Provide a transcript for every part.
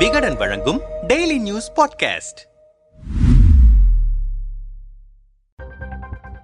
விகடன் வழங்கும் daily news podcast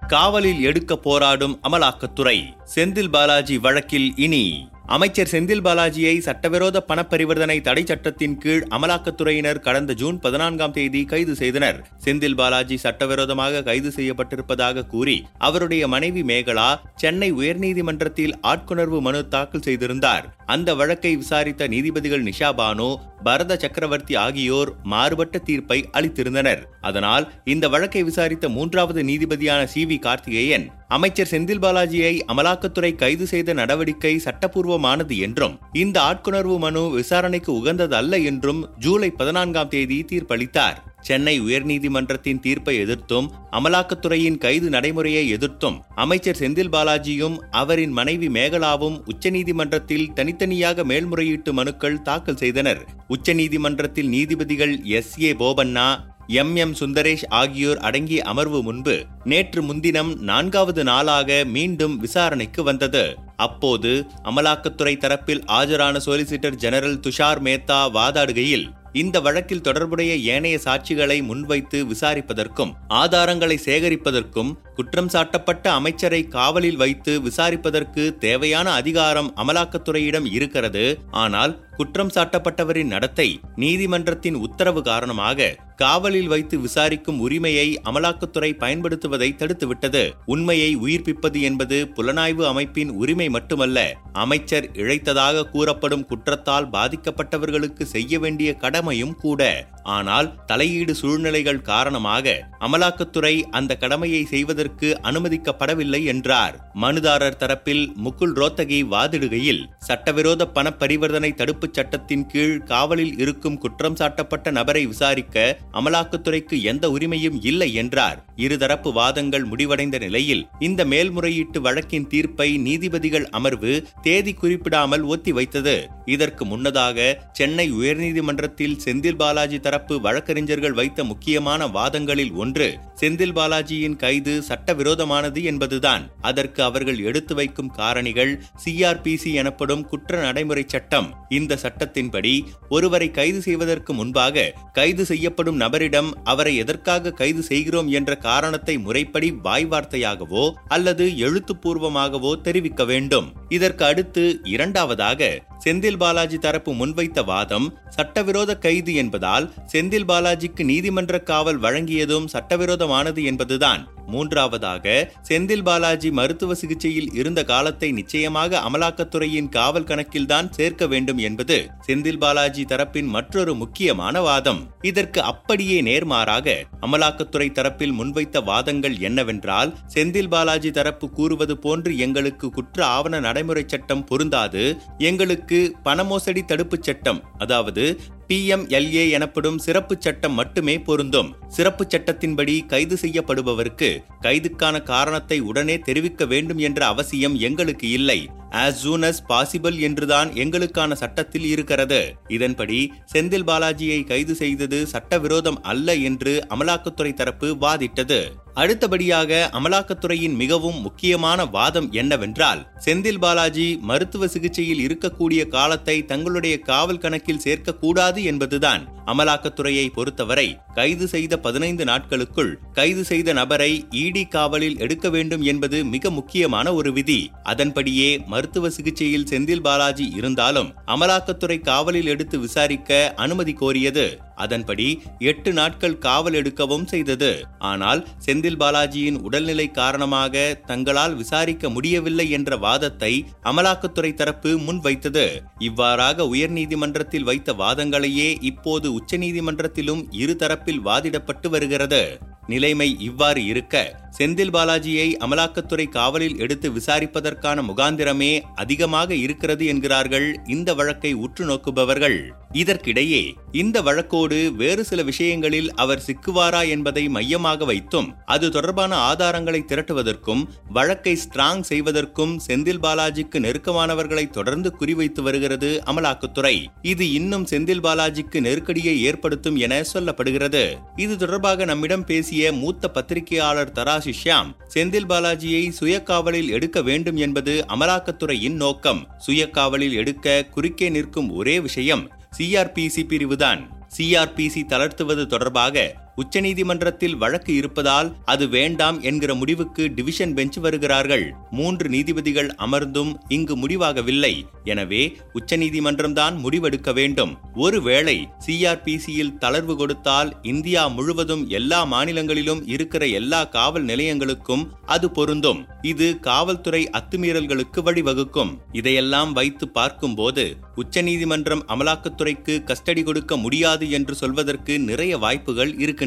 காவலில் எடுக்க போராடும் அமலாக்கத்துறை செந்தில் பாலாஜி வழக்கில் இனி. அமைச்சர் செந்தில் பாலாஜியை சட்டவிரோத பணப்பரிவர்த்தனை தடை சட்டத்தின் கீழ் அமலாக்கத்துறையினர் கடந்த ஜூன் பதினான்காம் தேதி கைது செய்தனர். செந்தில் பாலாஜி சட்டவிரோதமாக கைது செய்யப்பட்டிருப்பதாக கூறி அவருடைய மனைவி மேகலா சென்னை உயர்நீதிமன்றத்தில் ஆட்கொணர்வு மனு தாக்கல் செய்திருந்தார். அந்த வழக்கை விசாரித்த நீதிபதிகள் நிஷா பானோ பரத சக்கரவர்த்தி ஆகியோர் மாறுபட்ட தீர்ப்பை அளித்திருந்தனர். அதனால் இந்த வழக்கை விசாரித்த மூன்றாவது நீதிபதியான சி வி கார்த்திகேயன் அமைச்சர் செந்தில் பாலாஜியை அமலாக்கத்துறை கைது செய்த நடவடிக்கை சட்டப்பூர்வமானது என்றும் இந்த ஆட்கொணர்வு மனு விசாரணைக்கு உகந்ததல்ல என்றும் ஜூலை பதினான்காம் தேதி தீர்ப்பளித்தார். சென்னை உயர்நீதிமன்றத்தின் தீர்ப்பை எதிர்த்தும் அமலாக்கத்துறையின் கைது நடைமுறையை எதிர்த்தும் அமைச்சர் செந்தில் பாலாஜியும் அவரின் மனைவி மேகலாவும் உச்சநீதிமன்றத்தில் தனித்தனியாக மேல்முறையீட்டு மனுக்கள் தாக்கல் செய்தனர். உச்சநீதிமன்றத்தில் நீதிபதிகள் S. A. Bopanna M. M. Sundresh ஆகியோர் அடங்கிய அமர்வு முன்பு நேற்று முன்தினம் நான்காவது நாளாக மீண்டும் விசாரணைக்கு வந்தது. அப்போது அமலாக்கத்துறை தரப்பில் ஆஜரான சொலிசிட்டர் ஜெனரல் துஷார் மேத்தா வாதாடுகையில் இந்த வழக்கில் தொடர்புடைய ஏனைய சாட்சிகளை முன்வைத்து விசாரிப்பதற்கும் ஆதாரங்களை சேகரிப்பதற்கும் குற்றம் சாட்டப்பட்ட அமைச்சரை காவலில் வைத்து விசாரிப்பதற்கு தேவையான அதிகாரம் அமலாக்கத்துறையிடம் இருக்கிறது. ஆனால் குற்றம் சாட்டப்பட்டவரின் நடத்தை நீதிமன்றத்தின் உத்தரவு காரணமாக காவலில் வைத்து விசாரிக்கும் உரிமையை அமலாக்கத்துறை பயன்படுத்துவதை தடுத்துவிட்டது. உண்மையை உயிர்ப்பிப்பது என்பது புலனாய்வு அமைப்பின் உரிமை மட்டுமல்ல அமைச்சர் இழைத்ததாக கூறப்படும் குற்றத்தால் பாதிக்கப்பட்டவர்களுக்கு செய்ய வேண்டிய கடமையும் கூட. ஆனால் தலையீடு சூழ்நிலைகள் காரணமாக அமலாக்கத்துறை அந்த கடமையை செய்வதற்கு அனுமதிக்கப்படவில்லை என்றார். மனுதாரர் தரப்பில் முகுல் ரோத்தகி வாதிடுகையில் சட்டவிரோத பண பரிவர்த்தனை தடுப்பு தடுப்புச் சட்டத்தின் கீழ் காவலில் இருக்கும் குற்றம் சாட்டப்பட்ட நபரை விசாரிக்க அமலாக்கத்துறைக்கு எந்த உரிமையும் இல்லை என்றார். இருதரப்பு வாதங்கள் முடிவடைந்த நிலையில் இந்த மேல்முறையீட்டு வழக்கின் தீர்ப்பை நீதிபதிகள் அமர்வு தேதி குறிப்பிடாமல் ஒத்திவைத்தது இதற்கு முன்னதாக சென்னை உயர்நீதிமன்றத்தில் செந்தில் பாலாஜி தரப்பு வழக்கறிஞர்கள் வைத்த முக்கியமான வாதங்களில் ஒன்று செந்தில் பாலாஜியின் கைது சட்டவிரோதமானது என்பதுதான். அதற்கு அவர்கள் எடுத்து வைக்கும் காரணிகள் சிஆர்பிசி எனப்படும் குற்ற நடைமுறை சட்டம். இந்த சட்டத்தின்படி ஒருவரை கைது செய்வதற்கு முன்பாக கைது செய்யப்படும் நபரிடம் அவரை எதற்காக கைது செய்கிறோம் என்ற காரணத்தை முறைப்படி வாய்வார்த்தையாகவோ அல்லது எழுத்துப்பூர்வமாகவோ தெரிவிக்க வேண்டும். இதற்கு அடுத்து இரண்டாவதாக செந்தில் பாலாஜி தரப்பு முன்வைத்த வாதம் சட்டவிரோத கைது என்பதால் செந்தில் பாலாஜிக்கு நீதிமன்ற காவல் வழங்கியதும் சட்டவிரோதமானது என்பதுதான். மூன்றாவதாக செந்தில் பாலாஜி மருத்துவ சிகிச்சையில் இருந்த காலத்தை நிச்சயமாக அமலாக்கத்துறையின் காவல் கணக்கில்தான் சேர்க்க வேண்டும் என்பது செந்தில் பாலாஜி தரப்பின் மற்றொரு முக்கியமான வாதம். இதற்கு அப்படியே நேர்மாறாக அமலாக்கத்துறை தரப்பில் முன்வைத்த வாதங்கள் என்னவென்றால் செந்தில் பாலாஜி தரப்பு கூறுவது போன்று எங்களுக்கு குற்ற ஆவண நடைமுறை சட்டம் பொருந்தாது எங்களுக்கு பணமோசடி தடுப்புச் சட்டம் அதாவது பிஎம்எல்ஏ எனப்படும் சிறப்பு சட்டம் மட்டுமே பொருந்தும். சிறப்பு சட்டத்தின்படி கைது செய்யப்படுபவருக்கு கைதுக்கான காரணத்தை உடனே தெரிவிக்க வேண்டும் என்ற அவசியம் எங்களுக்கு இல்லை. ஆஸ் சூன் அஸ் பாசிபிள் என்றுதான் எங்களுக்கான சட்டத்தில் இருக்கிறது. இதன்படி செந்தில் பாலாஜியை கைது செய்தது சட்டவிரோதம் அல்ல என்று அமலாக்கத்துறை தரப்பு வாதிட்டது. அடுத்தபடியாக அமலாக்கத்துறையின் மிகவும் முக்கியமான வாதம் என்னவென்றால் செந்தில் பாலாஜி மருத்துவ சிகிச்சையில் இருக்கக்கூடிய காலத்தை தங்களுடைய காவல் கணக்கில் சேர்க்கக்கூடாது என்பதுதான் அமலாக்கத்துறையை பொறுத்தவரை கைது செய்த பதினைந்து நாட்களுக்குள் கைது செய்த நபரை இடி காவலில் எடுக்க வேண்டும் என்பது மிக முக்கியமான ஒரு விதி. அதன்படியே மருத்துவ சிகிச்சையில் செந்தில் பாலாஜி இருந்தாலும் அமலாக்கத்துறை காவலில் எடுத்து விசாரிக்க அனுமதி கோரியது. அதன்படி எட்டு நாட்கள் காவல் எடுக்கவும் செய்தது. ஆனால் செந்தில் பாலாஜியின் உடல்நிலை காரணமாக தங்களால் விசாரிக்க முடியவில்லை என்ற வாதத்தை அமலாக்கத்துறை தரப்பு முன்வைத்தது. இவ்வாறாக உயர்நீதிமன்றத்தில் வைத்த வாதங்களையே இப்போது உச்சநீதிமன்றத்திலும் இருதரப்பில் வாதிடப்பட்டு வருகிறது. நிலைமை இவ்வாறு இருக்க செந்தில் பாலாஜியை அமலாக்கத்துறை காவலில் எடுத்து விசாரிப்பதற்கான முகாந்திரமே அதிகமாக இருக்கிறது என்கிறார்கள் இந்த வழக்கை உற்று நோக்குபவர்கள். இதற்கிடையே இந்த வழக்கோடு வேறு சில விஷயங்களில் அவர் சிக்குவாரா என்பதை மையமாக வைத்தும் அது தொடர்பான ஆதாரங்களை திரட்டுவதற்கும் வழக்கை ஸ்ட்ராங் செய்வதற்கும் செந்தில் பாலாஜிக்கு நெருக்கமானவர்களை தொடர்ந்து குறிவைத்து வருகிறது அமலாக்கத்துறை. இது இன்னும் செந்தில் பாலாஜிக்கு நெருக்கடியை ஏற்படுத்தும் என சொல்லப்படுகிறது. இது தொடர்பாக நம்மிடம் பேசிய மூத்த பத்திரிகையாளர் தராசி ஷியாம் செந்தில் பாலாஜியை சுயக்காவலில் எடுக்க வேண்டும் என்பது அமலாக்கத்துறையின் நோக்கம். சுயக்காவலில் எடுக்க குறுக்கே நிற்கும் ஒரே விஷயம் சிஆர்பிசி பிரிவுதான். சிஆர்பிசி தளர்த்துவது தொடர்பாக உச்சநீதிமன்றத்தில் வழக்கு இருப்பதால் அது வேண்டாம் என்கிற முடிவுக்கு டிவிஷன் பெஞ்ச் வருகிறார்கள். மூன்று நீதிபதிகள் அமர்ந்தும் இங்கு முடிவாகவில்லை. எனவே உச்சநீதிமன்றம்தான் முடிவெடுக்க வேண்டும். ஒருவேளை சிஆர்பிசியில் தளர்வு கொடுத்தால் இந்தியா முழுவதும் எல்லா மாநிலங்களிலும் இருக்கிற எல்லா காவல் நிலையங்களுக்கும் அது பொருந்தும். இது காவல்துறை அத்துமீறல்களுக்கு வழிவகுக்கும். இதையெல்லாம் வைத்து பார்க்கும்போது உச்சநீதிமன்றம் அமலாக்கத்துறைக்கு கஸ்டடி கொடுக்க முடியாது என்று சொல்வதற்கு நிறைய வாய்ப்புகள் இருக்கின்றன.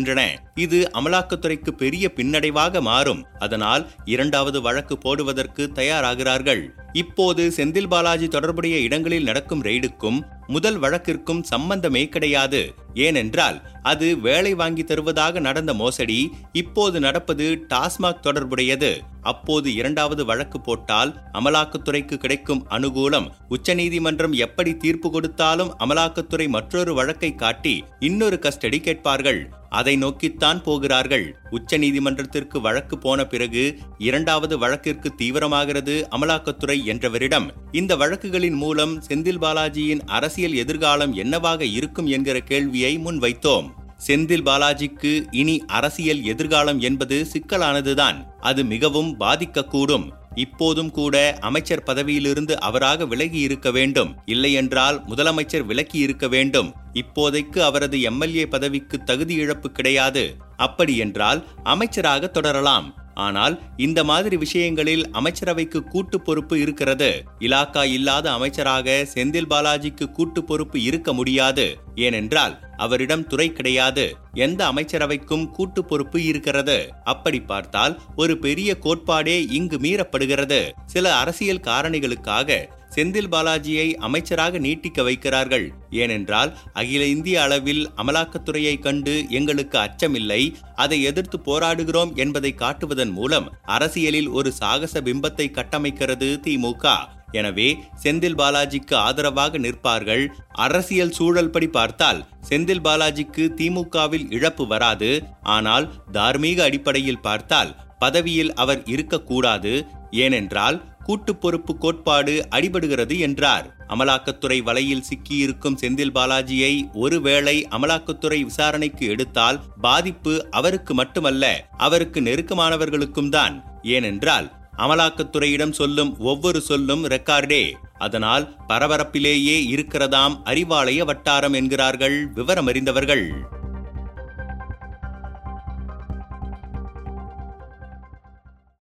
இது அமலாக்கத்துறைக்கு பெரிய பின்னடைவாக மாறும். அதனால் இரண்டாவது வழக்கு போடுவதற்கு தயாராகிறார்கள். இப்போது செந்தில் பாலாஜி தொடர்புடைய இடங்களில் நடக்கும் ரெய்டுக்கும் முதல் வழக்கிற்கும் சம்பந்தமே கிடையாது. ஏனென்றால் அது வேலை வாங்கி தருவதாக நடந்த மோசடி இப்போது நடப்பது டாஸ்மாக் தொடர்புடையது. அப்போது இரண்டாவது வழக்கு போட்டால் அமலாக்கத்துறைக்கு கிடைக்கும் அனுகூலம் உச்சநீதிமன்றம் எப்படி தீர்ப்பு கொடுத்தாலும் அமலாக்கத்துறை மற்றொரு வழக்கை காட்டி இன்னொரு கஸ்டடி கேட்பார்கள். அதை நோக்கித்தான் போகிறார்கள். உச்சநீதிமன்றத்திற்கு வழக்கு போன பிறகு இரண்டாவது வழக்கிற்கு தீவிரமாகிறது அமலாக்கத்துறை என்றவரிடம். இந்த வழக்குகளின் மூலம் செந்தில் பாலாஜியின் அரசியல் எதிர்காலம் என்னவாக இருக்கும் என்கிற கேள்வியை முன்வைத்தோம் செந்தில் பாலாஜிக்கு இனி அரசியல் எதிர்காலம் என்பது சிக்கலானதுதான். அது மிகவும் பாதிக்கக்கூடும். இப்போதும் கூட அமைச்சர் பதவியிலிருந்து அவராக விலகி இருக்க வேண்டும். இல்லையென்றால் முதலமைச்சர் விலக்கி இருக்க வேண்டும். இப்போதைக்கு அவரது எம்எல்ஏ பதவிக்கு தகுதி இழப்பு கிடையாது. அப்படியென்றால் அமைச்சராக தொடரலாம். ஆனால் இந்த மாதிரி விஷயங்களில் அமைச்சரவைக்கு கூட்டு பொறுப்பு இருக்கிறது. இலாக்கா இல்லாத அமைச்சராக செந்தில் பாலாஜிக்கு கூட்டு பொறுப்பு இருக்க முடியாது. ஏனென்றால் அவரிடம் துறை கிடையாது. எந்த அமைச்சரவைக்கும் கூட்டு பொறுப்பு இருக்கிறது. அப்படி பார்த்தால் ஒரு பெரிய கோட்பாடே இங்கு மீறப்படுகிறது. சில அரசியல் காரணிகளுக்காக செந்தில் பாலாஜியை அமைச்சராக நீட்டிக்க வைக்கிறார்கள். ஏனென்றால் அகில இந்திய அளவில் அமலாக்கத்துறையை கண்டு எங்களுக்கு அச்சமில்லை. அதை எதிர்த்து போராடுகிறோம் என்பதை காட்டுவதன் மூலம் அரசியலில் ஒரு சாகச பிம்பத்தை கட்டமைக்கிறது திமுக எனவே செந்தில் பாலாஜிக்கு ஆதரவாக நிற்பார்கள். அரசியல் சூழல் படி பார்த்தால் செந்தில் பாலாஜிக்கு திமுகவில் இழப்பு வராது. ஆனால் தார்மீக அடிப்படையில் பார்த்தால் பதவியில் அவர் இருக்கக்கூடாது. ஏனென்றால் கூட்டு பொறுப்பு கோட்பாடு அடிபடுகிறது என்றார். அமலாக்கத்துறை வலையில் சிக்கியிருக்கும் செந்தில் பாலாஜியை ஒருவேளை அமலாக்கத்துறை விசாரணைக்கு எடுத்தால் பாதிப்பு அவருக்கு மட்டுமல்ல அவருக்கு நெருக்கமானவர்களுக்கும் தான். ஏனென்றால் அமலாக்கத்துறையிடம் சொல்லும் ஒவ்வொரு சொல்லும் ரெக்கார்டே. அதனால் பரபரப்பிலேயே இருக்கிறதாம் அறிவாலய வட்டாரம் என்கிறார்கள் விவரமறிந்தவர்கள்.